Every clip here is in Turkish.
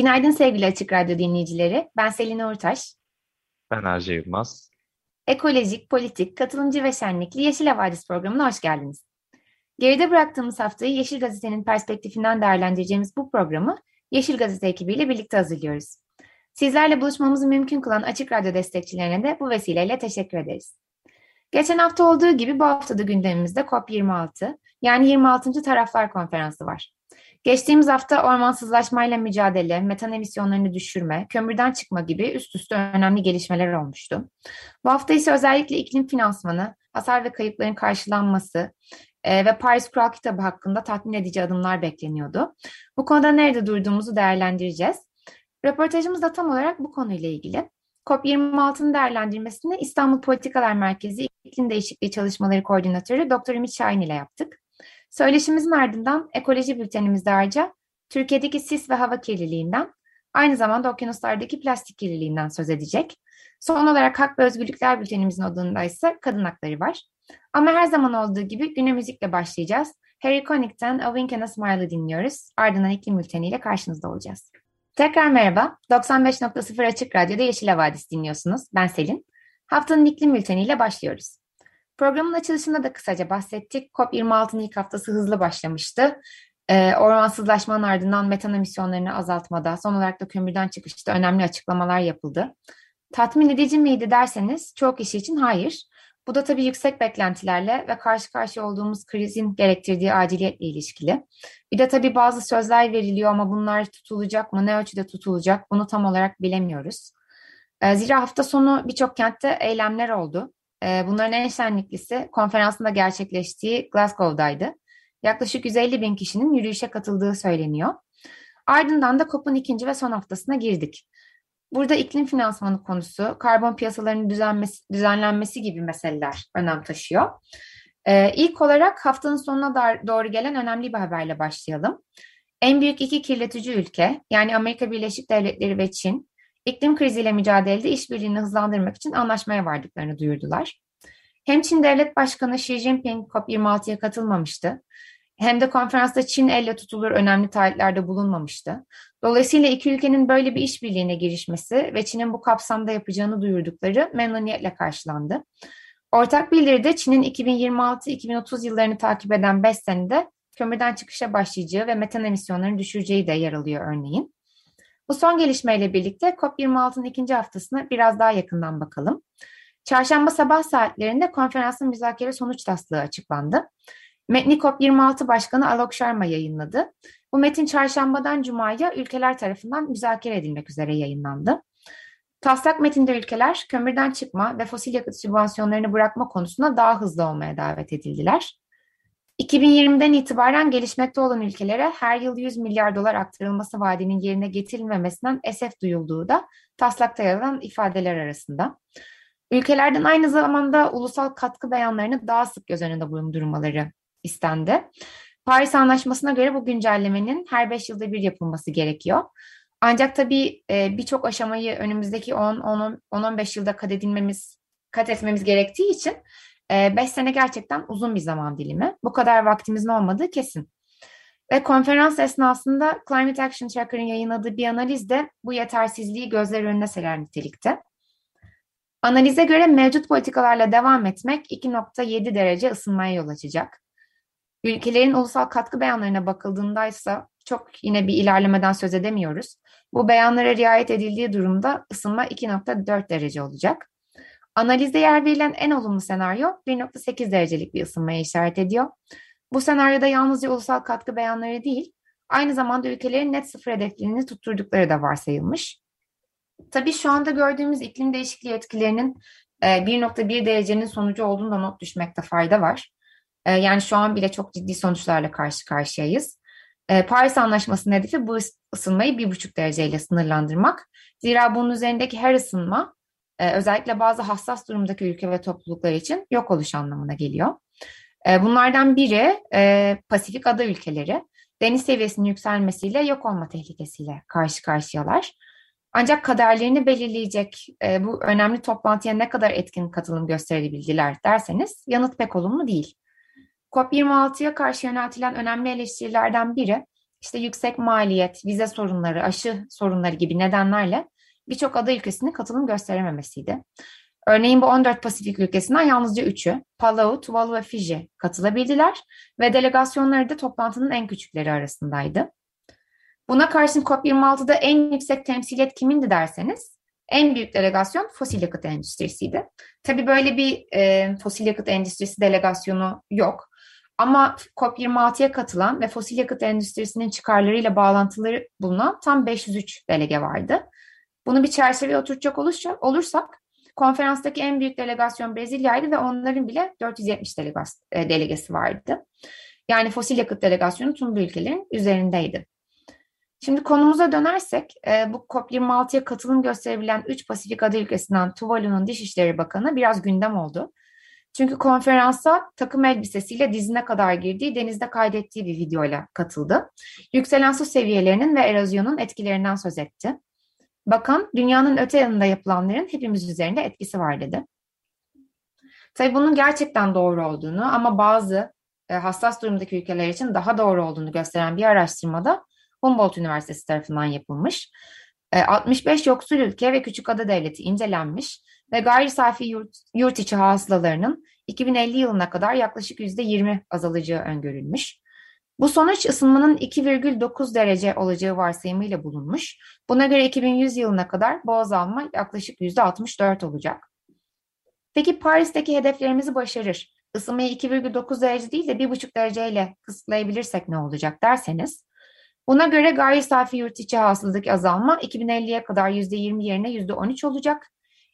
Günaydın sevgili Açık Radyo dinleyicileri. Ben Selin Uğurtaş. Ben Arca Yılmaz. Ekolojik, politik, katılımcı ve şenlikli Yeşil Havadis programına hoş geldiniz. Geride bıraktığımız haftayı Yeşil Gazete'nin perspektifinden değerlendireceğimiz bu programı Yeşil Gazete ekibiyle birlikte hazırlıyoruz. Sizlerle buluşmamızı mümkün kılan Açık Radyo destekçilerine de bu vesileyle teşekkür ederiz. Geçen hafta olduğu gibi bu haftada gündemimizde COP26 yani 26. Taraflar Konferansı var. Geçtiğimiz hafta ormansızlaşmayla mücadele, metan emisyonlarını düşürme, kömürden çıkma gibi üst üste önemli gelişmeler olmuştu. Bu hafta ise özellikle iklim finansmanı, hasar ve kayıpların karşılanması e, ve Paris Kural Kitabı hakkında tatmin edici adımlar bekleniyordu. Bu konuda nerede durduğumuzu değerlendireceğiz. Röportajımız da tam olarak bu konuyla ilgili. COP26'nın değerlendirmesini İstanbul Politikalar Merkezi İklim Değişikliği Çalışmaları Koordinatörü Dr. Ümit Şahin ile yaptık. Söyleşimizin ardından ekoloji bültenimizde ayrıca Türkiye'deki sis ve hava kirliliğinden, aynı zamanda okyanuslardaki plastik kirliliğinden söz edecek. Son olarak Hak ve Özgürlükler bültenimizin odağında ise kadın hakları var. Ama her zaman olduğu gibi güne müzikle başlayacağız. Harry Connick'ten A Wink and a Smile'ı dinliyoruz. Ardından iklim bülteniyle karşınızda olacağız. Tekrar merhaba. 95.0 Açık Radyo'da Yeşil Havadis dinliyorsunuz. Ben Selin. Haftanın iklim bülteniyle başlıyoruz. Programın açılışında da kısaca bahsettik. COP26'nın ilk haftası hızlı başlamıştı. Ee, ormansızlaşmanın ardından metan emisyonlarını azaltmada, son olarak da kömürden çıkışta önemli açıklamalar yapıldı. Tatmin edici miydi derseniz çok kişi için hayır. Bu da tabii yüksek beklentilerle ve karşı karşıya olduğumuz krizin gerektirdiği aciliyetle ilişkili. Bir de tabii bazı sözler veriliyor ama bunlar tutulacak mı, ne ölçüde tutulacak bunu tam olarak bilemiyoruz. Ee, zira hafta sonu birçok kentte eylemler oldu. Ee, bunların en şenliklisi konferansında gerçekleştiği Glasgow'daydı. Yaklaşık 150 bin kişinin yürüyüşe katıldığı söyleniyor. Ardından da COP'un ikinci ve son haftasına girdik. Burada iklim finansmanı konusu, karbon piyasalarının düzenmesi, düzenlenmesi gibi meseleler önem taşıyor. Ee, ilk olarak haftanın sonuna doğru gelen önemli bir haberle başlayalım. En büyük iki kirletici ülke yani Amerika Birleşik Devletleri ve Çin iklim kriziyle mücadelede işbirliğini hızlandırmak için anlaşmaya vardıklarını duyurdular. Hem Çin Devlet Başkanı Xi Jinping COP26'ya katılmamıştı hem de konferansta Çin elle tutulur önemli taahhütlerde bulunmamıştı. Dolayısıyla iki ülkenin böyle bir işbirliğine girişmesi ve Çin'in bu kapsamda yapacağını duyurdukları memnuniyetle karşılandı. Ortak bildiride Çin'in 2026-2030 yıllarını takip eden 5 senede kömürden çıkışa başlayacağı ve metan emisyonlarını düşüreceği de yer alıyor örneğin. Bu son gelişmeyle birlikte COP26'nın ikinci haftasına biraz daha yakından bakalım. Çarşamba sabah saatlerinde konferansın müzakere sonuç taslağı açıklandı. Metni COP26 Başkanı Alok Sharma yayınladı. Bu metin çarşambadan cumaya ülkeler tarafından müzakere edilmek üzere yayınlandı. Taslak metinde ülkeler kömürden çıkma ve fosil yakıt sübvansiyonlarını bırakma konusunda daha hızlı olmaya davet edildiler. 2020'den itibaren gelişmekte olan ülkelere her yıl 100 milyar dolar aktarılması vaadinin yerine getirilmemesinden esef duyulduğu da taslakta yer alan ifadeler arasında. Ülkelerden aynı zamanda ulusal katkı beyanlarını daha sık göz önünde bulundurmaları istendi. Paris Anlaşması'na göre bu güncellemenin her 5 yılda bir yapılması gerekiyor. Ancak tabii e, birçok aşamayı önümüzdeki 10-15 yılda kat edilmemiz, kat etmemiz gerektiği için 5 e, sene gerçekten uzun bir zaman dilimi. Bu kadar vaktimizin olmadığı kesin. Ve konferans esnasında Climate Action Tracker'ın yayınladığı bir analiz de bu yetersizliği gözler önüne serer nitelikte. Analize göre mevcut politikalarla devam etmek 2.7 derece ısınmaya yol açacak. Ülkelerin ulusal katkı beyanlarına bakıldığında ise çok yine bir ilerlemeden söz edemiyoruz. Bu beyanlara riayet edildiği durumda ısınma 2.4 derece olacak. Analizde yer verilen en olumlu senaryo 1.8 derecelik bir ısınmaya işaret ediyor. Bu senaryoda yalnızca ulusal katkı beyanları değil, aynı zamanda ülkelerin net sıfır hedeflerini tutturdukları da varsayılmış. Tabii şu anda gördüğümüz iklim değişikliği etkilerinin 1.1 derecenin sonucu olduğunda not düşmekte fayda var. Ee, yani şu an bile çok ciddi sonuçlarla karşı karşıyayız. E, Paris Anlaşması'nın hedefi bu ısınmayı bir buçuk dereceyle sınırlandırmak. Zira bunun üzerindeki her ısınma e, özellikle bazı hassas durumdaki ülke ve topluluklar için yok oluş anlamına geliyor. E, bunlardan biri e, Pasifik ada ülkeleri. Deniz seviyesinin yükselmesiyle yok olma tehlikesiyle karşı karşıyalar. Ancak kaderlerini belirleyecek e, bu önemli toplantıya ne kadar etkin katılım gösterebildiler derseniz yanıt pek olumlu değil. COP26'ya karşı yöneltilen önemli eleştirilerden biri işte yüksek maliyet, vize sorunları, aşı sorunları gibi nedenlerle birçok ada ülkesinin katılım gösterememesiydi. Örneğin bu 14 Pasifik ülkesinden yalnızca 3'ü, Palau, Tuvalu ve Fiji katılabildiler ve delegasyonları da toplantının en küçükleri arasındaydı. Buna karşın COP26'da en yüksek temsiliyet kimindi derseniz, en büyük delegasyon fosil yakıt endüstrisiydi. Tabii böyle bir e, fosil yakıt endüstrisi delegasyonu yok. Ama COP26'ya katılan ve fosil yakıt endüstrisinin çıkarlarıyla bağlantıları bulunan tam 503 delege vardı. Bunu bir çerçeveye oturtacak olursak, konferanstaki en büyük delegasyon Brezilya'ydı ve onların bile 470 delegas, e, delegesi vardı. Yani fosil yakıt delegasyonu tüm ülkelerin üzerindeydi. Şimdi konumuza dönersek, e, bu COP26'ya katılım gösterebilen 3 Pasifik ada ülkesinden Tuvalu'nun Dışişleri Bakanı biraz gündem oldu. Çünkü konferansa takım elbisesiyle dizine kadar girdiği, denizde kaydettiği bir videoyla katıldı. Yükselen su seviyelerinin ve erozyonun etkilerinden söz etti. Bakan, dünyanın öte yanında yapılanların hepimiz üzerinde etkisi var dedi. Tabii bunun gerçekten doğru olduğunu ama bazı e, hassas durumdaki ülkeler için daha doğru olduğunu gösteren bir araştırmada Humboldt Üniversitesi tarafından yapılmış. 65 e, yoksul ülke ve küçük ada devleti incelenmiş ve gayri safi yurt, yurt içi hasılalarının 2050 yılına kadar yaklaşık %20 azalacağı öngörülmüş. Bu sonuç ısınmanın 2,9 derece olacağı varsayımıyla bulunmuş. Buna göre 2100 yılına kadar bu azalma yaklaşık %64 olacak. Peki Paris'teki hedeflerimizi başarır, ısınmayı 2,9 derece değil de 1,5 dereceyle kısıtlayabilirsek ne olacak derseniz, Buna göre gayri safi yurt içi hasıladaki azalma 2050'ye kadar %20 yerine %13 olacak.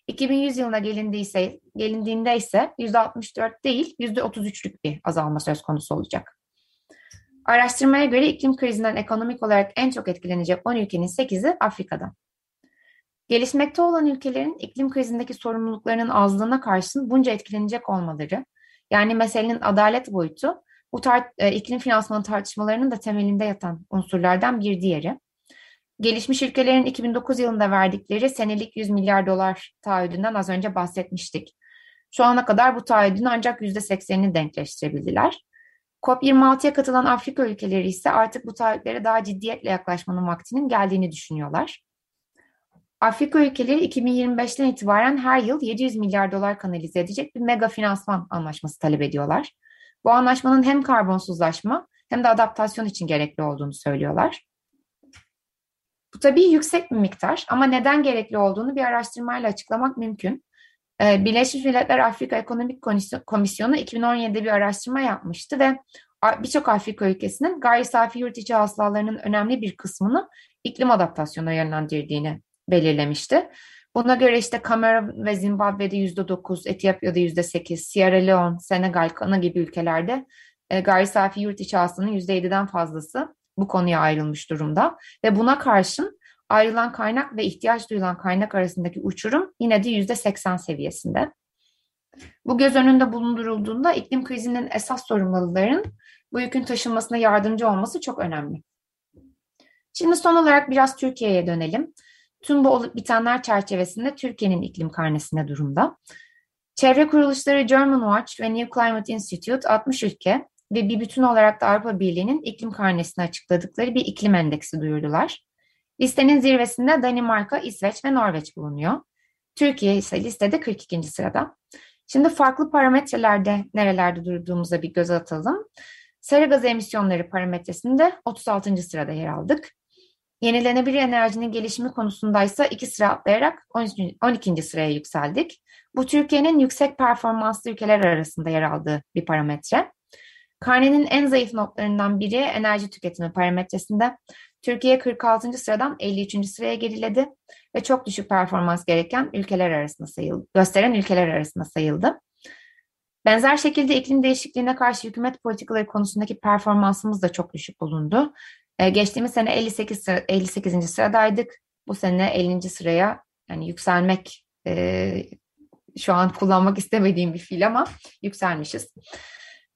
2100 yılına gelindiyse, gelindiğinde ise %64 değil %33'lük bir azalma söz konusu olacak. Araştırmaya göre iklim krizinden ekonomik olarak en çok etkilenecek 10 ülkenin 8'i Afrika'da. Gelişmekte olan ülkelerin iklim krizindeki sorumluluklarının azlığına karşın bunca etkilenecek olmaları, yani meselenin adalet boyutu bu tar- e, iklim finansmanı tartışmalarının da temelinde yatan unsurlardan bir diğeri. Gelişmiş ülkelerin 2009 yılında verdikleri senelik 100 milyar dolar taahhüdünden az önce bahsetmiştik. Şu ana kadar bu taahhüdün ancak %80'ini denkleştirebildiler. COP26'ya katılan Afrika ülkeleri ise artık bu taahhütlere daha ciddiyetle yaklaşmanın vaktinin geldiğini düşünüyorlar. Afrika ülkeleri 2025'ten itibaren her yıl 700 milyar dolar kanalize edecek bir mega finansman anlaşması talep ediyorlar. Bu anlaşmanın hem karbonsuzlaşma hem de adaptasyon için gerekli olduğunu söylüyorlar. Bu tabii yüksek bir miktar ama neden gerekli olduğunu bir araştırmayla açıklamak mümkün. Ee, Birleşmiş Milletler Afrika Ekonomik Komisyonu 2017'de bir araştırma yapmıştı ve birçok Afrika ülkesinin gayri safi yurt içi hasılalarının önemli bir kısmını iklim adaptasyonuna yönlendirdiğini belirlemişti. Buna göre işte Kamera ve Zimbabwe'de yüzde dokuz, Etiyopya'da yüzde sekiz, Sierra Leone, Senegal, Kana gibi ülkelerde e, gayri safi yurt içi hasılanın yüzde yediden fazlası bu konuya ayrılmış durumda. Ve buna karşın ayrılan kaynak ve ihtiyaç duyulan kaynak arasındaki uçurum yine de yüzde seksen seviyesinde. Bu göz önünde bulundurulduğunda iklim krizinin esas sorumluların bu yükün taşınmasına yardımcı olması çok önemli. Şimdi son olarak biraz Türkiye'ye dönelim. Tüm bu olup bitenler çerçevesinde Türkiye'nin iklim karnesine durumda. Çevre kuruluşları German Watch ve New Climate Institute 60 ülke ve bir bütün olarak da Avrupa Birliği'nin iklim karnesini açıkladıkları bir iklim endeksi duyurdular. Listenin zirvesinde Danimarka, İsveç ve Norveç bulunuyor. Türkiye ise listede 42. sırada. Şimdi farklı parametrelerde nerelerde durduğumuza bir göz atalım. Sera gazı emisyonları parametresinde 36. sırada yer aldık. Yenilenebilir enerjinin gelişimi konusundaysa iki sıra atlayarak 12. sıraya yükseldik. Bu Türkiye'nin yüksek performanslı ülkeler arasında yer aldığı bir parametre. Karnenin en zayıf notlarından biri enerji tüketimi parametresinde. Türkiye 46. sıradan 53. sıraya geriledi ve çok düşük performans gereken ülkeler arasında sayıldı, gösteren ülkeler arasında sayıldı. Benzer şekilde iklim değişikliğine karşı hükümet politikaları konusundaki performansımız da çok düşük bulundu. E, geçtiğimiz sene 58 sıra, 58. sıradaydık. Bu sene 50. sıraya yani yükselmek e, şu an kullanmak istemediğim bir fiil ama yükselmişiz.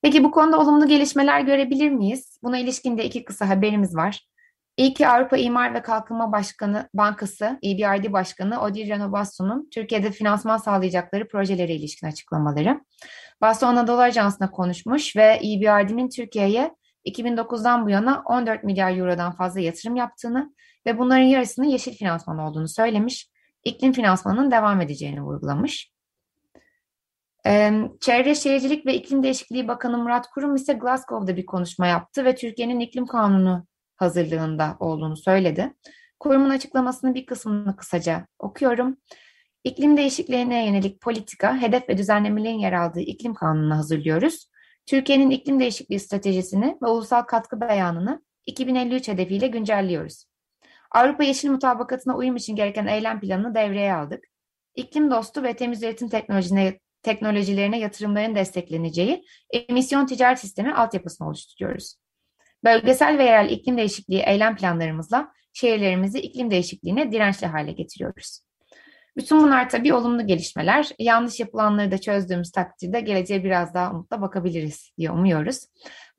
Peki bu konuda olumlu gelişmeler görebilir miyiz? Buna ilişkin de iki kısa haberimiz var. İlki Avrupa İmar ve Kalkınma Başkanı Bankası, EBRD Başkanı Odile Renovasyo'nun Türkiye'de finansman sağlayacakları projelere ilişkin açıklamaları. Baston Anadolu Ajansı'na konuşmuş ve EBRD'nin Türkiye'ye 2009'dan bu yana 14 milyar eurodan fazla yatırım yaptığını ve bunların yarısının yeşil finansman olduğunu söylemiş, iklim finansmanının devam edeceğini vurgulamış. Çevre Şehircilik ve İklim Değişikliği Bakanı Murat Kurum ise Glasgow'da bir konuşma yaptı ve Türkiye'nin iklim kanunu hazırlığında olduğunu söyledi. Kurumun açıklamasının bir kısmını kısaca okuyorum. İklim değişikliğine yönelik politika, hedef ve düzenlemelerin yer aldığı iklim kanununu hazırlıyoruz. Türkiye'nin iklim değişikliği stratejisini ve ulusal katkı beyanını 2053 hedefiyle güncelliyoruz. Avrupa Yeşil Mutabakatı'na uyum için gereken eylem planını devreye aldık. İklim dostu ve temiz üretim teknolojilerine yatırımların destekleneceği emisyon ticaret sistemi altyapısını oluşturuyoruz. Bölgesel ve yerel iklim değişikliği eylem planlarımızla şehirlerimizi iklim değişikliğine dirençli hale getiriyoruz. Bütün bunlar tabii olumlu gelişmeler. Yanlış yapılanları da çözdüğümüz takdirde geleceğe biraz daha umutla bakabiliriz diye umuyoruz.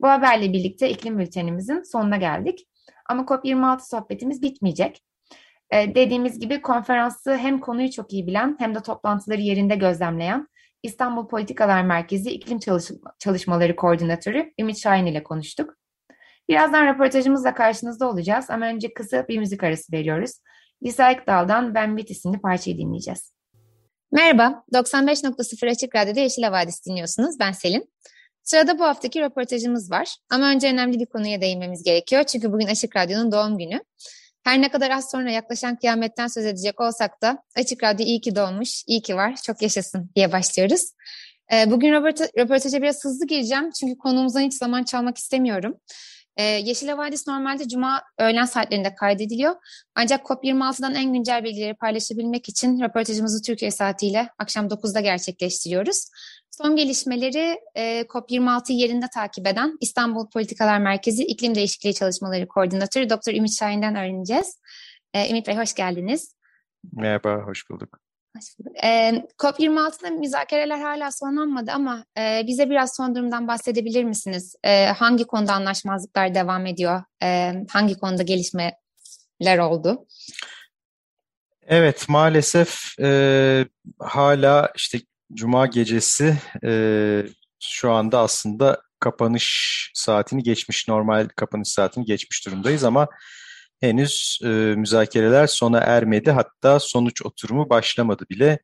Bu haberle birlikte iklim bültenimizin sonuna geldik. Ama COP26 sohbetimiz bitmeyecek. Ee, dediğimiz gibi konferansı hem konuyu çok iyi bilen hem de toplantıları yerinde gözlemleyen İstanbul Politikalar Merkezi İklim Çalışmaları Koordinatörü Ümit Şahin ile konuştuk. Birazdan röportajımızla karşınızda olacağız ama önce kısa bir müzik arası veriyoruz. Lisa Ekdal'dan Ben Bit isimli parçayı dinleyeceğiz. Merhaba, 95.0 Açık Radyo'da Yeşil Havadis dinliyorsunuz. Ben Selin. Sırada bu haftaki röportajımız var. Ama önce önemli bir konuya değinmemiz gerekiyor. Çünkü bugün Açık Radyo'nun doğum günü. Her ne kadar az sonra yaklaşan kıyametten söz edecek olsak da Açık Radyo iyi ki doğmuş, iyi ki var, çok yaşasın diye başlıyoruz. Ee, bugün röportaja biraz hızlı gireceğim çünkü konuğumuzdan hiç zaman çalmak istemiyorum. Ee, Yeşil Havadis normalde cuma öğlen saatlerinde kaydediliyor. Ancak COP26'dan en güncel bilgileri paylaşabilmek için röportajımızı Türkiye saatiyle akşam 9'da gerçekleştiriyoruz. Son gelişmeleri e, COP26 yerinde takip eden İstanbul Politikalar Merkezi İklim Değişikliği Çalışmaları Koordinatörü Dr. Ümit Şahin'den öğreneceğiz. E, Ümit Bey hoş geldiniz. Merhaba, hoş bulduk. E, COP26'da müzakereler hala sonlanmadı ama e, bize biraz son durumdan bahsedebilir misiniz? E, hangi konuda anlaşmazlıklar devam ediyor? E, hangi konuda gelişmeler oldu? Evet, maalesef e, hala işte Cuma gecesi e, şu anda aslında kapanış saatini geçmiş, normal kapanış saatini geçmiş durumdayız ama henüz e, müzakereler sona ermedi. Hatta sonuç oturumu başlamadı bile.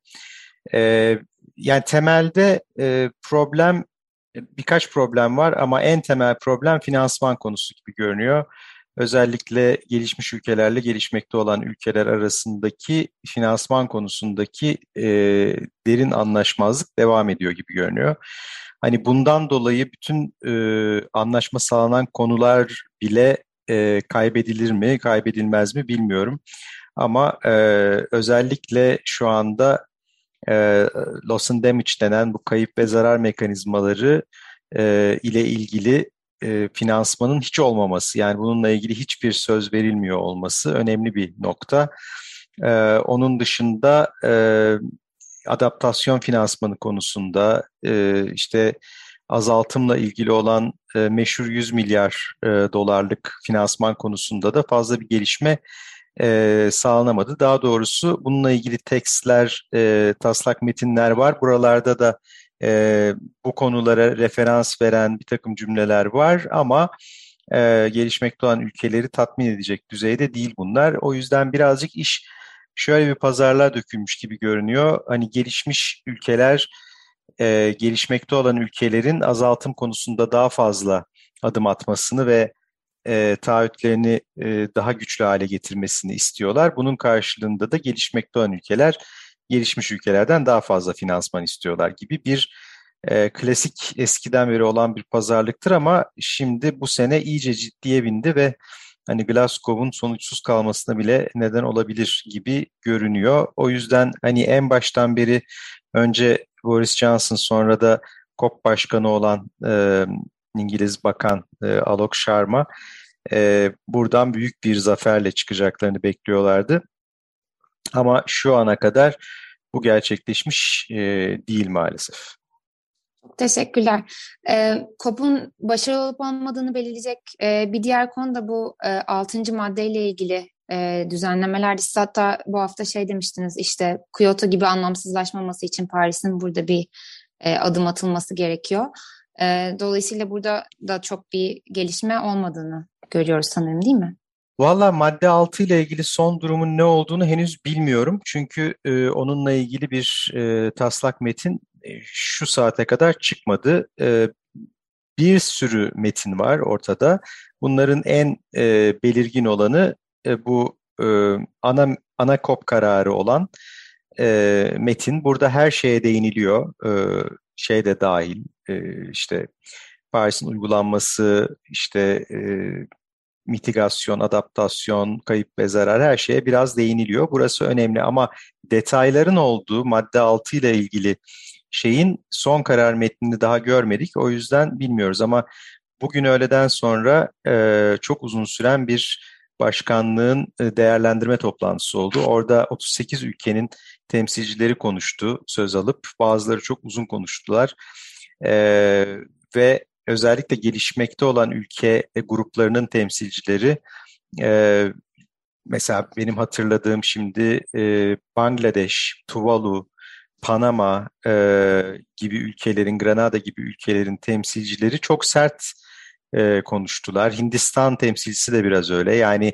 E, yani temelde e, problem birkaç problem var ama en temel problem finansman konusu gibi görünüyor. Özellikle gelişmiş ülkelerle gelişmekte olan ülkeler arasındaki finansman konusundaki e, derin anlaşmazlık devam ediyor gibi görünüyor. Hani bundan dolayı bütün e, anlaşma sağlanan konular bile e, kaybedilir mi, kaybedilmez mi bilmiyorum. Ama e, özellikle şu anda e, loss and damage denen bu kayıp ve zarar mekanizmaları e, ile ilgili e, finansmanın hiç olmaması, yani bununla ilgili hiçbir söz verilmiyor olması önemli bir nokta. E, onun dışında e, adaptasyon finansmanı konusunda e, işte azaltımla ilgili olan e, meşhur 100 milyar e, dolarlık finansman konusunda da fazla bir gelişme e, sağlanamadı. Daha doğrusu bununla ilgili tekstler, e, taslak metinler var. Buralarda da e, bu konulara referans veren bir takım cümleler var ama e, gelişmekte olan ülkeleri tatmin edecek düzeyde değil bunlar. O yüzden birazcık iş şöyle bir pazarlığa dökülmüş gibi görünüyor. Hani gelişmiş ülkeler e, gelişmekte olan ülkelerin azaltım konusunda daha fazla adım atmasını ve e, taahhütlerini e, daha güçlü hale getirmesini istiyorlar. Bunun karşılığında da gelişmekte olan ülkeler gelişmiş ülkelerden daha fazla finansman istiyorlar gibi bir e, klasik eskiden beri olan bir pazarlıktır ama şimdi bu sene iyice ciddiye bindi ve hani Glasgow'un sonuçsuz kalmasına bile neden olabilir gibi görünüyor. O yüzden hani en baştan beri önce Boris Johnson sonra da COP başkanı olan e, İngiliz Bakan e, Alok Sharma e, buradan büyük bir zaferle çıkacaklarını bekliyorlardı. Ama şu ana kadar bu gerçekleşmiş e, değil maalesef. Teşekkürler. E, başarılı olup olmadığını belirleyecek e, bir diğer konu da bu e, 6. maddeyle ilgili e, düzenlemelerdi. Siz hatta bu hafta şey demiştiniz işte Kyoto gibi anlamsızlaşmaması için Paris'in burada bir e, adım atılması gerekiyor. E, dolayısıyla burada da çok bir gelişme olmadığını görüyoruz sanırım değil mi? Valla madde 6 ile ilgili son durumun ne olduğunu henüz bilmiyorum. Çünkü e, onunla ilgili bir e, taslak metin e, şu saate kadar çıkmadı. E, bir sürü metin var ortada. Bunların en e, belirgin olanı e, bu e, ana ana kop kararı olan e, metin. Burada her şeye değiniliyor. E, şey de dahil e, işte Paris'in uygulanması, işte e, mitigasyon, adaptasyon, kayıp ve zarar her şeye biraz değiniliyor. Burası önemli ama detayların olduğu madde 6 ile ilgili şeyin son karar metnini daha görmedik. O yüzden bilmiyoruz ama bugün öğleden sonra e, çok uzun süren bir başkanlığın e, değerlendirme toplantısı oldu. Orada 38 ülkenin temsilcileri konuştu, söz alıp bazıları çok uzun konuştular. E, ve özellikle gelişmekte olan ülke gruplarının temsilcileri e, mesela benim hatırladığım şimdi e, Bangladeş, Tuvalu, Panama e, gibi ülkelerin, Granada gibi ülkelerin temsilcileri çok sert e, konuştular. Hindistan temsilcisi de biraz öyle. Yani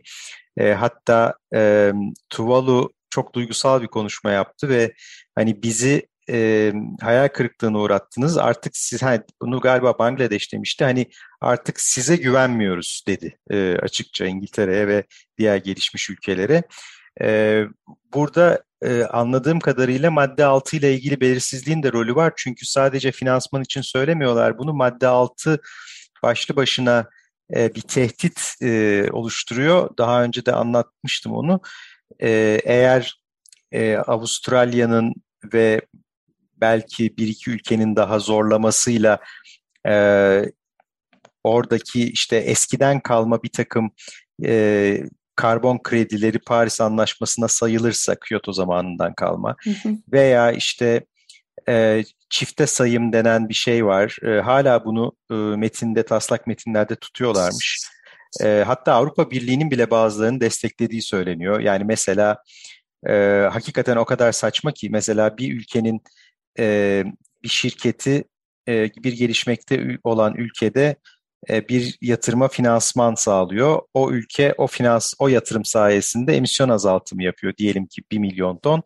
e, hatta e, Tuvalu çok duygusal bir konuşma yaptı ve hani bizi e, hayal kırıklığına uğrattınız. Artık siz hani bunu galiba Bangladeş demişti. Hani artık size güvenmiyoruz dedi e, açıkça İngiltere'ye ve diğer gelişmiş ülkelere. E, burada e, anladığım kadarıyla madde 6 ile ilgili belirsizliğin de rolü var. Çünkü sadece finansman için söylemiyorlar bunu. Madde 6 başlı başına e, bir tehdit e, oluşturuyor. Daha önce de anlatmıştım onu. E, eğer e, Avustralya'nın ve belki bir iki ülkenin daha zorlamasıyla e, oradaki işte eskiden kalma bir takım e, karbon kredileri Paris Anlaşması'na sayılırsa Kyoto zamanından kalma hı hı. veya işte e, çifte sayım denen bir şey var. E, hala bunu e, metinde, taslak metinlerde tutuyorlarmış. E, hatta Avrupa Birliği'nin bile bazılarını desteklediği söyleniyor. Yani mesela e, hakikaten o kadar saçma ki mesela bir ülkenin e, bir şirketi e, bir gelişmekte olan ülkede e, bir yatırıma finansman sağlıyor. O ülke o finans o yatırım sayesinde emisyon azaltımı yapıyor. Diyelim ki 1 milyon ton.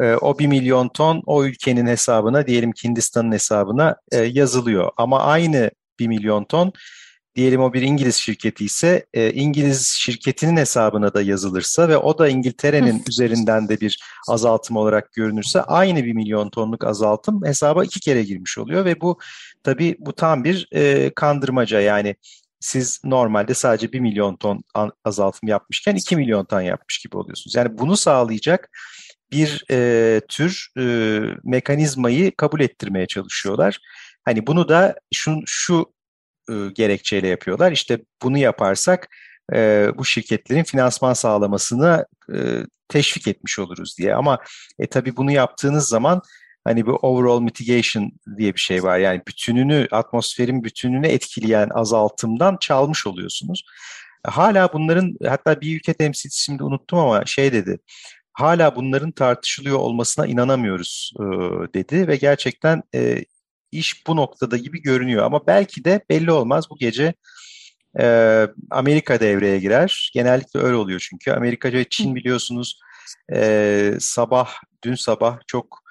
E, o 1 milyon ton o ülkenin hesabına diyelim ki Hindistan'ın hesabına e, yazılıyor. Ama aynı 1 milyon ton diyelim o bir İngiliz şirketi ise e, İngiliz şirketinin hesabına da yazılırsa ve o da İngiltere'nin üzerinden de bir azaltım olarak görünürse aynı bir milyon tonluk azaltım hesaba iki kere girmiş oluyor ve bu tabii bu tam bir e, kandırmaca yani siz normalde sadece bir milyon ton azaltım yapmışken iki milyon ton yapmış gibi oluyorsunuz. Yani bunu sağlayacak bir e, tür e, mekanizmayı kabul ettirmeye çalışıyorlar. Hani bunu da şu, şu e, gerekçeyle yapıyorlar. İşte bunu yaparsak e, bu şirketlerin finansman sağlamasını e, teşvik etmiş oluruz diye. Ama e, tabii bunu yaptığınız zaman hani bu overall mitigation diye bir şey var. Yani bütününü, atmosferin bütününü etkileyen azaltımdan çalmış oluyorsunuz. Hala bunların hatta bir ülke temsilcisi şimdi unuttum ama şey dedi. Hala bunların tartışılıyor olmasına inanamıyoruz e, dedi ve gerçekten e, iş bu noktada gibi görünüyor. Ama belki de belli olmaz bu gece e, Amerika devreye girer. Genellikle öyle oluyor çünkü. Amerika ve Çin biliyorsunuz e, sabah, dün sabah çok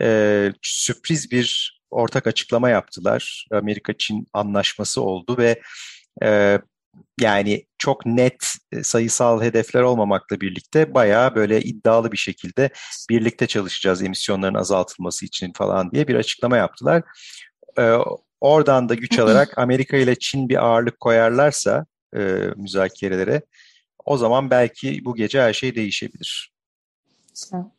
e, sürpriz bir ortak açıklama yaptılar. Amerika-Çin anlaşması oldu ve e, yani çok net e, sayısal hedefler olmamakla birlikte bayağı böyle iddialı bir şekilde birlikte çalışacağız emisyonların azaltılması için falan diye bir açıklama yaptılar. Ee, oradan da güç alarak Amerika ile Çin bir ağırlık koyarlarsa e, müzakerelere o zaman belki bu gece her şey değişebilir.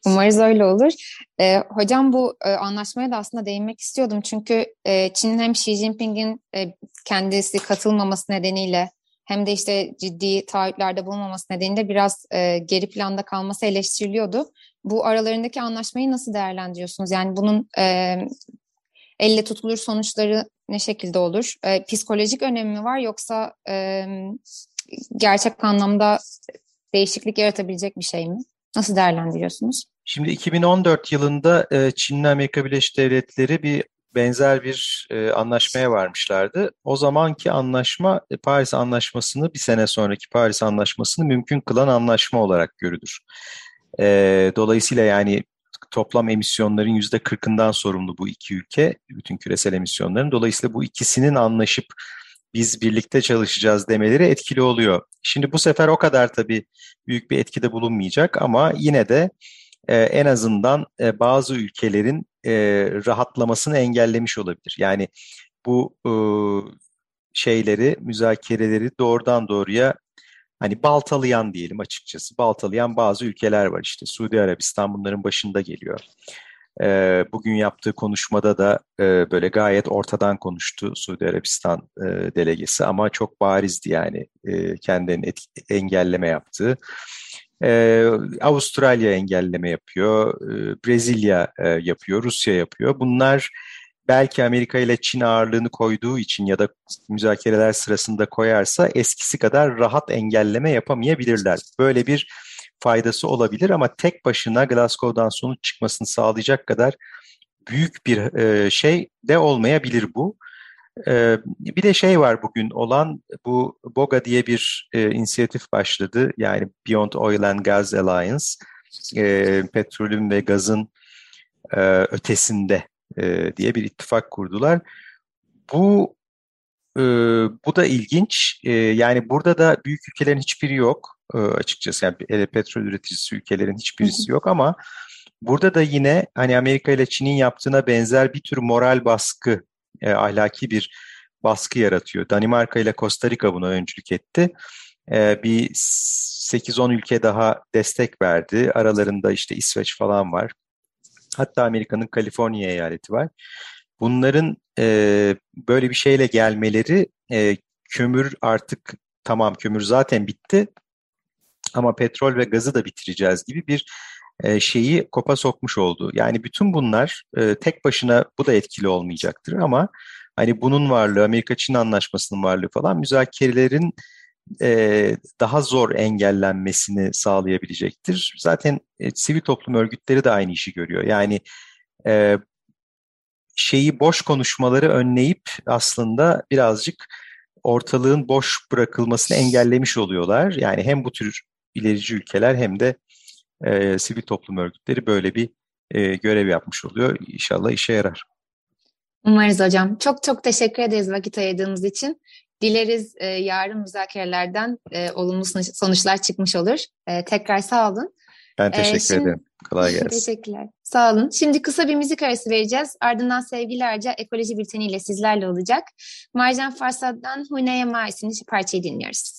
Umarız öyle olur. E, hocam bu e, anlaşmaya da aslında değinmek istiyordum. Çünkü e, Çin'in hem Xi Jinping'in e, kendisi katılmaması nedeniyle hem de işte ciddi taahhütlerde bulunmaması nedeniyle biraz e, geri planda kalması eleştiriliyordu. Bu aralarındaki anlaşmayı nasıl değerlendiriyorsunuz? Yani bunun e, elle tutulur sonuçları ne şekilde olur? E, psikolojik önemi mi var yoksa e, gerçek anlamda değişiklik yaratabilecek bir şey mi? Nasıl değerlendiriyorsunuz? Şimdi 2014 yılında e, Çin'le Amerika Birleşik Devletleri bir benzer bir e, anlaşmaya varmışlardı. O zamanki anlaşma e, Paris Anlaşması'nı bir sene sonraki Paris Anlaşması'nı mümkün kılan anlaşma olarak görülür. E, dolayısıyla yani toplam emisyonların yüzde 40'ından sorumlu bu iki ülke, bütün küresel emisyonların. Dolayısıyla bu ikisinin anlaşıp biz birlikte çalışacağız demeleri etkili oluyor. Şimdi bu sefer o kadar tabii büyük bir etkide bulunmayacak ama yine de e, en azından e, bazı ülkelerin e, rahatlamasını engellemiş olabilir. Yani bu şeyleri, müzakereleri doğrudan doğruya hani baltalayan diyelim açıkçası. Baltalayan bazı ülkeler var işte. Suudi Arabistan bunların başında geliyor. Bugün yaptığı konuşmada da böyle gayet ortadan konuştu Suudi Arabistan e, delegesi ama çok barizdi yani kendini engelleme yaptığı. E, Avustralya engelleme yapıyor, e, Brezilya e, yapıyor, Rusya yapıyor. Bunlar belki Amerika ile Çin ağırlığını koyduğu için ya da müzakereler sırasında koyarsa eskisi kadar rahat engelleme yapamayabilirler. Böyle bir faydası olabilir ama tek başına Glasgow'dan sonuç çıkmasını sağlayacak kadar büyük bir e, şey de olmayabilir bu. Bir de şey var bugün olan bu BOGA diye bir inisiyatif başladı. Yani Beyond Oil and Gas Alliance, petrolün ve gazın ötesinde diye bir ittifak kurdular. Bu e, bu da ilginç. E, yani burada da büyük ülkelerin hiçbiri yok e, açıkçası. Yani petrol üreticisi ülkelerin hiçbirisi yok ama burada da yine hani Amerika ile Çin'in yaptığına benzer bir tür moral baskı, e, ahlaki bir baskı yaratıyor. Danimarka ile Costa Rica buna öncülük etti. E, bir 8-10 ülke daha destek verdi. Aralarında işte İsveç falan var. Hatta Amerika'nın Kaliforniya eyaleti var. Bunların e, böyle bir şeyle gelmeleri e, kömür artık tamam kömür zaten bitti ama petrol ve gazı da bitireceğiz gibi bir şeyi kopa sokmuş oldu. Yani bütün bunlar tek başına bu da etkili olmayacaktır ama hani bunun varlığı, Amerika-Çin anlaşmasının varlığı falan müzakerelerin daha zor engellenmesini sağlayabilecektir. Zaten e, sivil toplum örgütleri de aynı işi görüyor. Yani şeyi boş konuşmaları önleyip aslında birazcık ortalığın boş bırakılmasını engellemiş oluyorlar. Yani hem bu tür ilerici ülkeler hem de e, sivil toplum örgütleri böyle bir e, görev yapmış oluyor. İnşallah işe yarar. Umarız hocam. Çok çok teşekkür ederiz vakit ayırdığınız için. Dileriz e, yarın müzakerelerden e, olumlu sonuçlar çıkmış olur. E, tekrar sağ olun. Ben e, teşekkür ee, şimdi, ederim. Kolay gelsin. Teşekkürler. Sağ olun. Şimdi kısa bir müzik arası vereceğiz. Ardından sevgili Arca ekoloji bülteniyle sizlerle olacak. Marjan Farsad'dan Huneye Maisin'i parçayı dinliyoruz.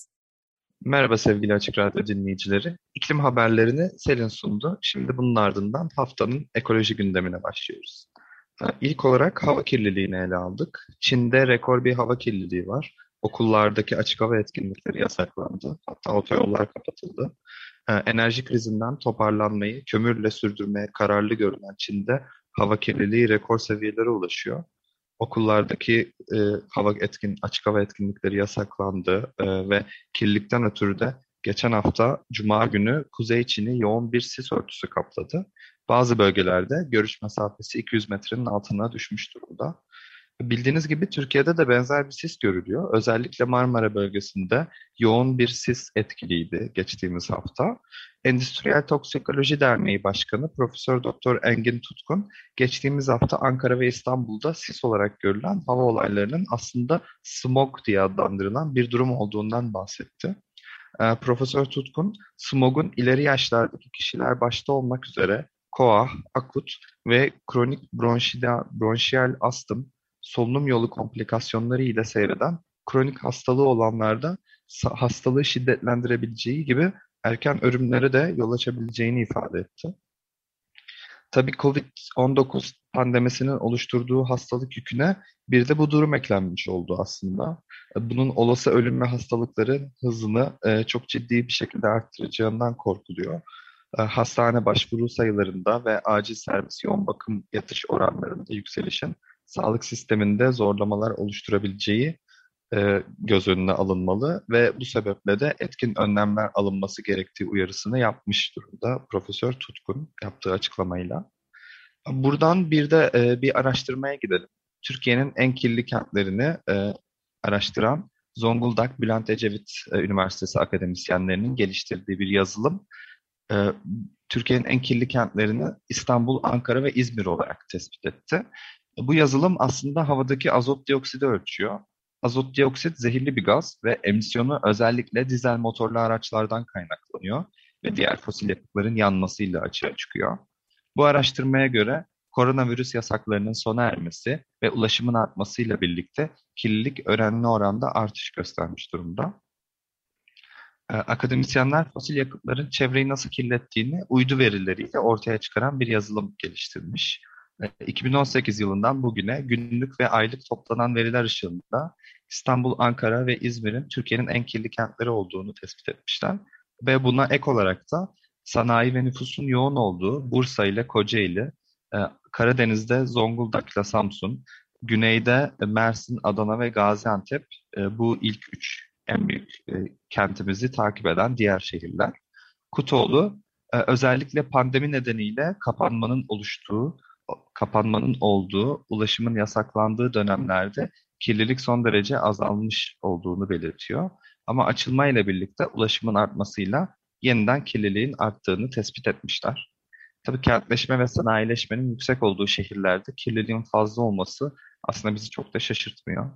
Merhaba sevgili Açık Radyo dinleyicileri. İklim haberlerini Selin sundu. Şimdi bunun ardından haftanın ekoloji gündemine başlıyoruz. İlk olarak hava kirliliğini ele aldık. Çin'de rekor bir hava kirliliği var. Okullardaki açık hava etkinlikleri yasaklandı. Hatta otoyollar kapatıldı. Enerji krizinden toparlanmayı kömürle sürdürmeye kararlı görünen Çin'de hava kirliliği rekor seviyelere ulaşıyor. Okullardaki e, hava etkin açık hava etkinlikleri yasaklandı e, ve kirlilikten ötürü de geçen hafta Cuma günü Kuzey Çin'i yoğun bir sis örtüsü kapladı. Bazı bölgelerde görüş mesafesi 200 metrenin altına düşmüş durumda. Bildiğiniz gibi Türkiye'de de benzer bir sis görülüyor. Özellikle Marmara bölgesinde yoğun bir sis etkiliydi geçtiğimiz hafta. Endüstriyel Toksikoloji Derneği Başkanı Profesör Doktor Engin Tutkun geçtiğimiz hafta Ankara ve İstanbul'da sis olarak görülen hava olaylarının aslında smog diye adlandırılan bir durum olduğundan bahsetti. Ee, Profesör Tutkun, smogun ileri yaşlardaki kişiler başta olmak üzere koah, akut ve kronik bronşiyal astım, solunum yolu komplikasyonları ile seyreden kronik hastalığı olanlarda hastalığı şiddetlendirebileceği gibi erken ölümlere de yol açabileceğini ifade etti. Tabii Covid-19 pandemisinin oluşturduğu hastalık yüküne bir de bu durum eklenmiş oldu aslında. Bunun olası ölüm ve hastalıkların hızını e, çok ciddi bir şekilde arttıracağından korkuluyor. E, hastane başvuru sayılarında ve acil servis yoğun bakım yatış oranlarında yükselişin sağlık sisteminde zorlamalar oluşturabileceği e, göz önüne alınmalı ve bu sebeple de etkin önlemler alınması gerektiği uyarısını yapmış durumda Profesör Tutkun yaptığı açıklamayla. Buradan bir de e, bir araştırmaya gidelim. Türkiye'nin en kirli kentlerini e, araştıran Zonguldak Bülent Ecevit e, Üniversitesi akademisyenlerinin geliştirdiği bir yazılım. E, Türkiye'nin en kirli kentlerini İstanbul, Ankara ve İzmir olarak tespit etti. Bu yazılım aslında havadaki azot dioksidi ölçüyor. Azot dioksit zehirli bir gaz ve emisyonu özellikle dizel motorlu araçlardan kaynaklanıyor ve diğer fosil yakıtların yanmasıyla açığa çıkıyor. Bu araştırmaya göre koronavirüs yasaklarının sona ermesi ve ulaşımın artmasıyla birlikte kirlilik önemli oranda artış göstermiş durumda. Ee, akademisyenler fosil yakıtların çevreyi nasıl kirlettiğini uydu verileriyle ortaya çıkaran bir yazılım geliştirmiş. 2018 yılından bugüne günlük ve aylık toplanan veriler ışığında İstanbul, Ankara ve İzmir'in Türkiye'nin en kirli kentleri olduğunu tespit etmişler. Ve buna ek olarak da sanayi ve nüfusun yoğun olduğu Bursa ile Kocaeli, e, Karadeniz'de Zonguldak ile Samsun, güneyde Mersin, Adana ve Gaziantep e, bu ilk üç en büyük e, kentimizi takip eden diğer şehirler. Kutoğlu özellikle pandemi nedeniyle kapanmanın oluştuğu kapanmanın olduğu, ulaşımın yasaklandığı dönemlerde kirlilik son derece azalmış olduğunu belirtiyor. Ama açılmayla birlikte ulaşımın artmasıyla yeniden kirliliğin arttığını tespit etmişler. Tabii kentleşme ve sanayileşmenin yüksek olduğu şehirlerde kirliliğin fazla olması aslında bizi çok da şaşırtmıyor.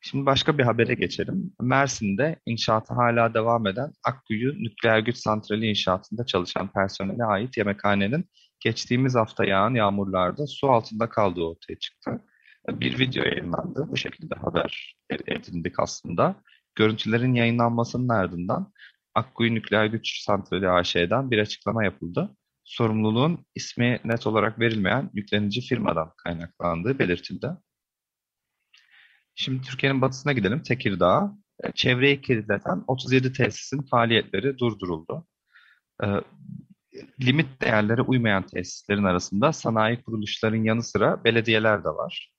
Şimdi başka bir habere geçelim. Mersin'de inşaatı hala devam eden Akkuyu Nükleer Güç Santrali inşaatında çalışan personele ait yemekhanenin geçtiğimiz hafta yağan yağmurlarda su altında kaldığı ortaya çıktı. Bir video yayınlandı. Bu şekilde haber edindik aslında. Görüntülerin yayınlanmasının ardından Akkuyu Nükleer Güç Santrali AŞ'den bir açıklama yapıldı. Sorumluluğun ismi net olarak verilmeyen yüklenici firmadan kaynaklandığı belirtildi. Şimdi Türkiye'nin batısına gidelim, Tekirdağ. Çevreyi kirleten 37 tesisin faaliyetleri durduruldu. Limit değerlere uymayan tesislerin arasında sanayi kuruluşların yanı sıra belediyeler de var.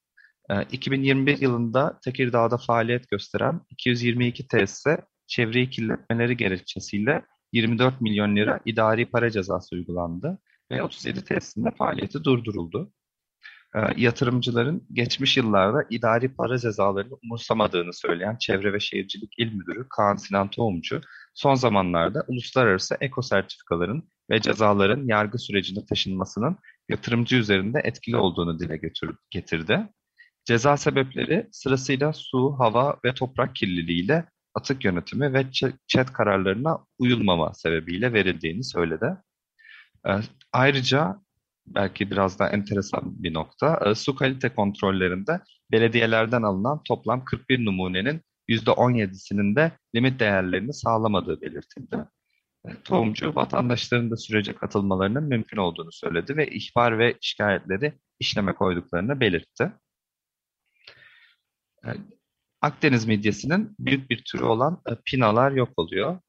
2021 ee, yılında Tekirdağ'da faaliyet gösteren 222 tesise çevreyi kirletmeleri gerekçesiyle 24 milyon lira idari para cezası uygulandı ve 37 tesisinde faaliyeti durduruldu. Ee, yatırımcıların geçmiş yıllarda idari para cezalarını umursamadığını söyleyen Çevre ve Şehircilik İl Müdürü Kaan Sinan Tohumcu, son zamanlarda uluslararası eko sertifikaların ve cezaların yargı sürecine taşınmasının yatırımcı üzerinde etkili olduğunu dile getirdi. Ceza sebepleri sırasıyla su, hava ve toprak kirliliğiyle atık yönetimi ve çet kararlarına uyulmama sebebiyle verildiğini söyledi. Ee, ayrıca belki biraz daha enteresan bir nokta, e, su kalite kontrollerinde belediyelerden alınan toplam 41 numunenin %17'sinin de limit değerlerini sağlamadığı belirtildi. E, tohumcu vatandaşların da sürece katılmalarının mümkün olduğunu söyledi ve ihbar ve şikayetleri işleme koyduklarını belirtti. E, Akdeniz midyesinin büyük bir türü olan pinalar yok oluyor.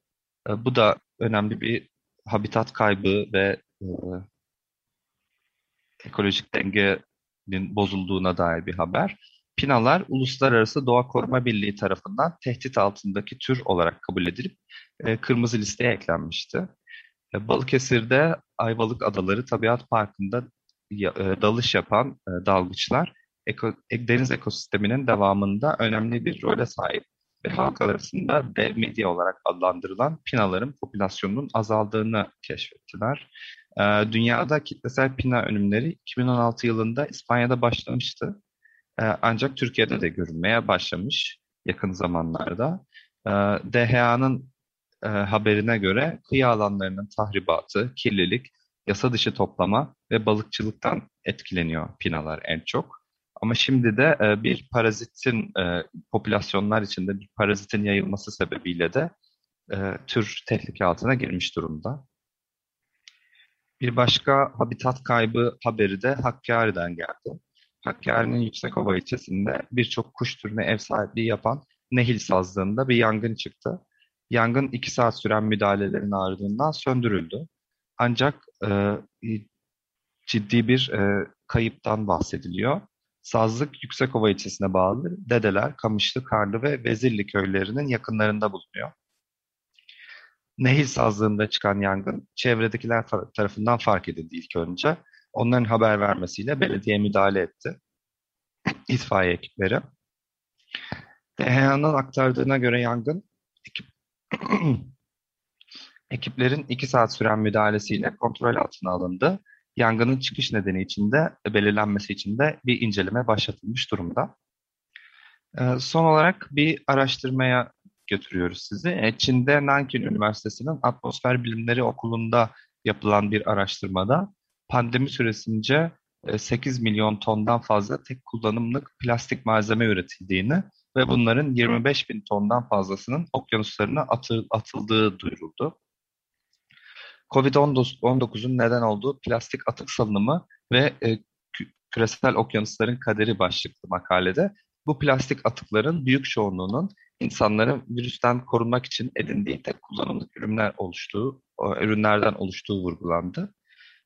Bu da önemli bir habitat kaybı ve ekolojik dengenin bozulduğuna dair bir haber. Pinalar Uluslararası Doğa Koruma Birliği tarafından tehdit altındaki tür olarak kabul edilip e, kırmızı listeye eklenmişti. E, Balıkesir'de Ayvalık Adaları Tabiat Parkı'nda e, dalış yapan e, dalgıçlar eko, e, deniz ekosisteminin devamında önemli bir role sahip ve halk arasında dev medya olarak adlandırılan pinaların popülasyonunun azaldığını keşfettiler. Ee, dünyada kitlesel pina ölümleri 2016 yılında İspanya'da başlamıştı. Ee, ancak Türkiye'de de görünmeye başlamış yakın zamanlarda. Ee, DHA'nın e, haberine göre kıyı alanlarının tahribatı, kirlilik, yasa dışı toplama ve balıkçılıktan etkileniyor pinalar en çok. Ama şimdi de e, bir parazitin e, popülasyonlar içinde bir parazitin yayılması sebebiyle de tür tehlike altına girmiş durumda. Bir başka habitat kaybı haberi de Hakkari'den geldi. Hakkari'nin Yüksekova ilçesinde birçok kuş türüne ev sahipliği yapan Nehil sazlığında bir yangın çıktı. Yangın iki saat süren müdahalelerin ardından söndürüldü. Ancak e, ciddi bir e, kayıptan bahsediliyor. Sazlık Yüksekova ilçesine bağlı Dedeler, Kamışlı, Karlı ve Vezirli köylerinin yakınlarında bulunuyor. Nehir sazlığında çıkan yangın çevredekiler tarafından fark edildi ilk önce. Onların haber vermesiyle belediye müdahale etti. İtfaiye ekipleri. DHA'nın aktardığına göre yangın ekip, ekiplerin iki saat süren müdahalesiyle kontrol altına alındı. Yangının çıkış nedeni için de belirlenmesi için de bir inceleme başlatılmış durumda. Ee, son olarak bir araştırmaya götürüyoruz sizi. E, Çin'de Nankin Üniversitesi'nin Atmosfer Bilimleri Okulu'nda yapılan bir araştırmada pandemi süresince 8 e, milyon tondan fazla tek kullanımlık plastik malzeme üretildiğini ve bunların 25 bin tondan fazlasının okyanuslarına atı, atıldığı duyuruldu. Covid-19'un neden olduğu plastik atık salınımı ve e, küresel okyanusların kaderi başlıklı makalede bu plastik atıkların büyük çoğunluğunun insanların virüsten korunmak için edindiği tek kullanımlık ürünler oluştuğu, ürünlerden oluştuğu vurgulandı.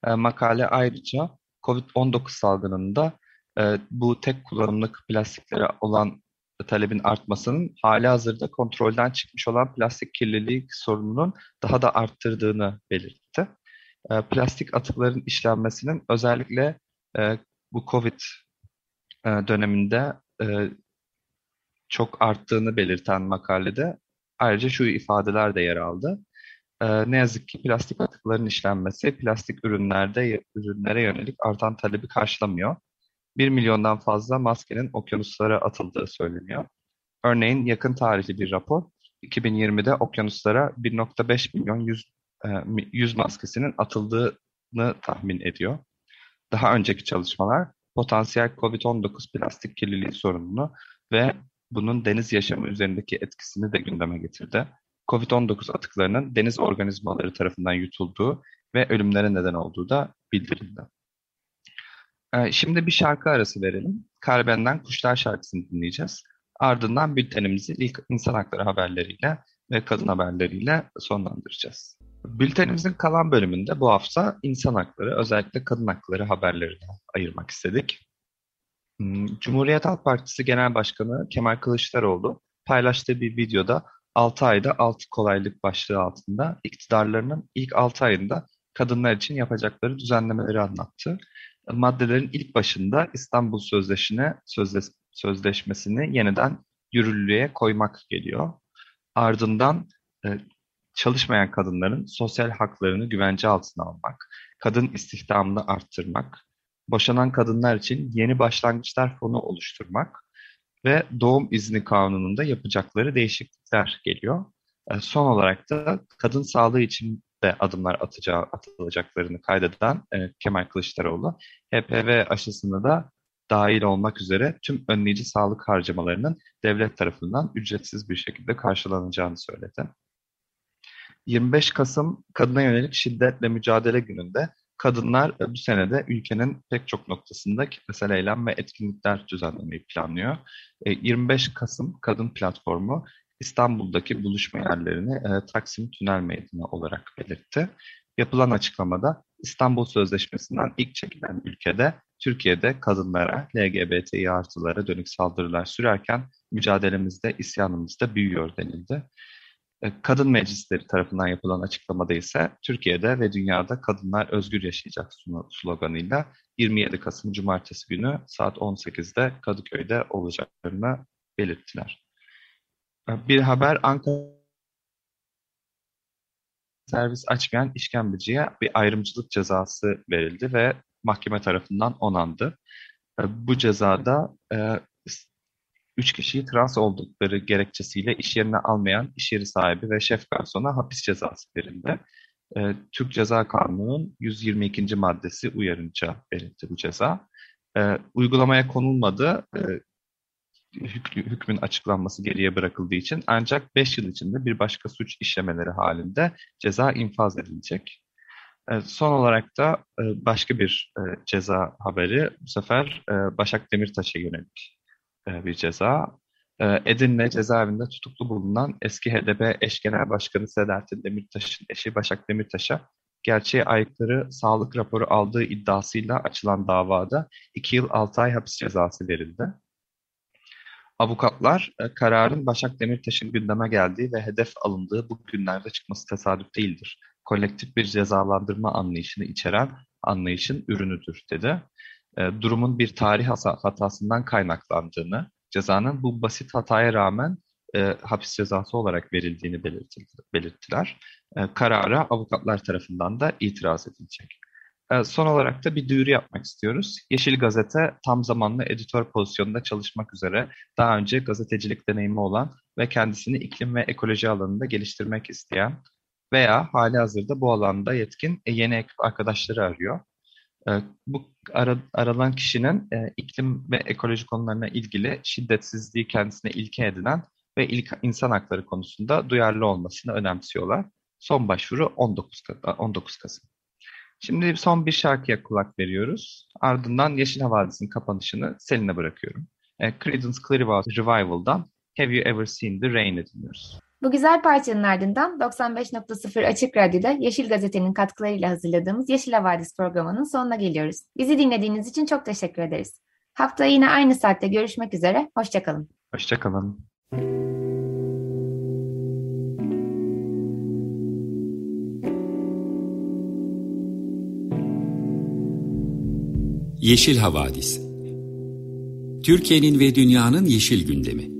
E, makale ayrıca COVID-19 salgınında e, bu tek kullanımlık plastiklere olan talebin artmasının hali hazırda kontrolden çıkmış olan plastik kirliliği sorununun daha da arttırdığını belirtti. E, plastik atıkların işlenmesinin özellikle bu COVID döneminde çok arttığını belirten makalede ayrıca şu ifadeler de yer aldı. Ee, ne yazık ki plastik atıkların işlenmesi plastik ürünlerde ürünlere yönelik artan talebi karşılamıyor. 1 milyondan fazla maskenin okyanuslara atıldığı söyleniyor. Örneğin yakın tarihli bir rapor 2020'de okyanuslara 1.5 milyon yüz, e, yüz maskesinin atıldığını tahmin ediyor. Daha önceki çalışmalar potansiyel COVID-19 plastik kirliliği sorununu ve bunun deniz yaşamı üzerindeki etkisini de gündeme getirdi. COVID-19 atıklarının deniz organizmaları tarafından yutulduğu ve ölümlere neden olduğu da bildirildi. Ee, şimdi bir şarkı arası verelim. Karben'den Kuşlar şarkısını dinleyeceğiz. Ardından bültenimizi ilk insan hakları haberleriyle ve kadın haberleriyle sonlandıracağız. Bültenimizin kalan bölümünde bu hafta insan hakları, özellikle kadın hakları haberlerine ayırmak istedik. Hmm, Cumhuriyet Halk Partisi Genel Başkanı Kemal Kılıçdaroğlu paylaştığı bir videoda 6 ayda 6 kolaylık başlığı altında iktidarlarının ilk 6 ayında kadınlar için yapacakları düzenlemeleri anlattı. Maddelerin ilk başında İstanbul Sözleşine, Sözleş, Sözleşmesi'ni yeniden yürürlüğe koymak geliyor. Ardından e, çalışmayan kadınların sosyal haklarını güvence altına almak, kadın istihdamını arttırmak, boşanan kadınlar için yeni başlangıçlar fonu oluşturmak ve doğum izni kanununda yapacakları değişiklikler geliyor. E, son olarak da kadın sağlığı için de adımlar atacağı, atılacaklarını kaydeden e, Kemal Kılıçdaroğlu, HPV aşısını da dahil olmak üzere tüm önleyici sağlık harcamalarının devlet tarafından ücretsiz bir şekilde karşılanacağını söyledi. 25 Kasım Kadına Yönelik Şiddetle Mücadele Günü'nde Kadınlar e, bu senede ülkenin pek çok noktasında kitlesel eylem ve etkinlikler düzenlemeyi planlıyor. 25 e, Kasım Kadın Platformu İstanbul'daki buluşma yerlerini e, Taksim Tünel Meydanı olarak belirtti. Yapılan açıklamada İstanbul Sözleşmesi'nden ilk çekilen ülkede Türkiye'de kadınlara, LGBTİ artılara dönük saldırılar sürerken mücadelemizde, isyanımızda büyüyor denildi. E, kadın meclisleri tarafından yapılan açıklamada ise Türkiye'de ve dünyada kadınlar özgür yaşayacak sloganıyla 27 Kasım Cumartesi günü saat 18'de Kadıköy'de olacaklarını belirttiler. E, bir haber Ankara servis açmayan işkembeciye bir ayrımcılık cezası verildi ve mahkeme tarafından onandı. E, bu cezada üç kişiyi trans oldukları gerekçesiyle iş yerine almayan iş yeri sahibi ve şef garsona hapis cezası verildi. E, Türk Ceza Kanunu'nun 122. maddesi uyarınca verildi bu ceza. E, uygulamaya konulmadı. E, hükmün açıklanması geriye bırakıldığı için ancak 5 yıl içinde bir başka suç işlemeleri halinde ceza infaz edilecek. Son olarak da başka bir ceza haberi. Bu sefer Başak Demirtaş'a yönelik bir ceza. Edirne cezaevinde tutuklu bulunan eski HDP eş genel başkanı Selahattin Demirtaş'ın eşi Başak Demirtaş'a gerçeğe aykırı sağlık raporu aldığı iddiasıyla açılan davada 2 yıl 6 ay hapis cezası verildi. Avukatlar e, kararın Başak Demirtaş'ın gündeme geldiği ve hedef alındığı bu günlerde çıkması tesadüf değildir. Kolektif bir cezalandırma anlayışını içeren anlayışın ürünüdür dedi. E, durumun bir tarih hatasından kaynaklandığını, cezanın bu basit hataya rağmen e, hapis cezası olarak verildiğini belirttiler. E, karara avukatlar tarafından da itiraz edilecek. E, son olarak da bir duyuru yapmak istiyoruz. Yeşil Gazete tam zamanlı editör pozisyonunda çalışmak üzere daha önce gazetecilik deneyimi olan ve kendisini iklim ve ekoloji alanında geliştirmek isteyen veya hali hazırda bu alanda yetkin e, yeni ekip arkadaşları arıyor. E, bu ara, aralan kişinin e, iklim ve ekoloji konularına ilgili şiddetsizliği kendisine ilke edinen ve ilk insan hakları konusunda duyarlı olmasını önemsiyorlar. Son başvuru 19, 19 Kasım. Şimdi son bir şarkıya kulak veriyoruz. Ardından Yeşil Havadis'in kapanışını Selin'e bırakıyorum. E, Creedence Clearwater Revival'dan Have You Ever Seen the Rain'i dinliyoruz. Bu güzel parçanın ardından 95.0 Açık Radyo'da Yeşil Gazete'nin katkılarıyla hazırladığımız Yeşil Havadis programının sonuna geliyoruz. Bizi dinlediğiniz için çok teşekkür ederiz. Hafta yine aynı saatte görüşmek üzere. Hoşçakalın. Hoşçakalın. Yeşil Havadis Türkiye'nin ve dünyanın yeşil gündemi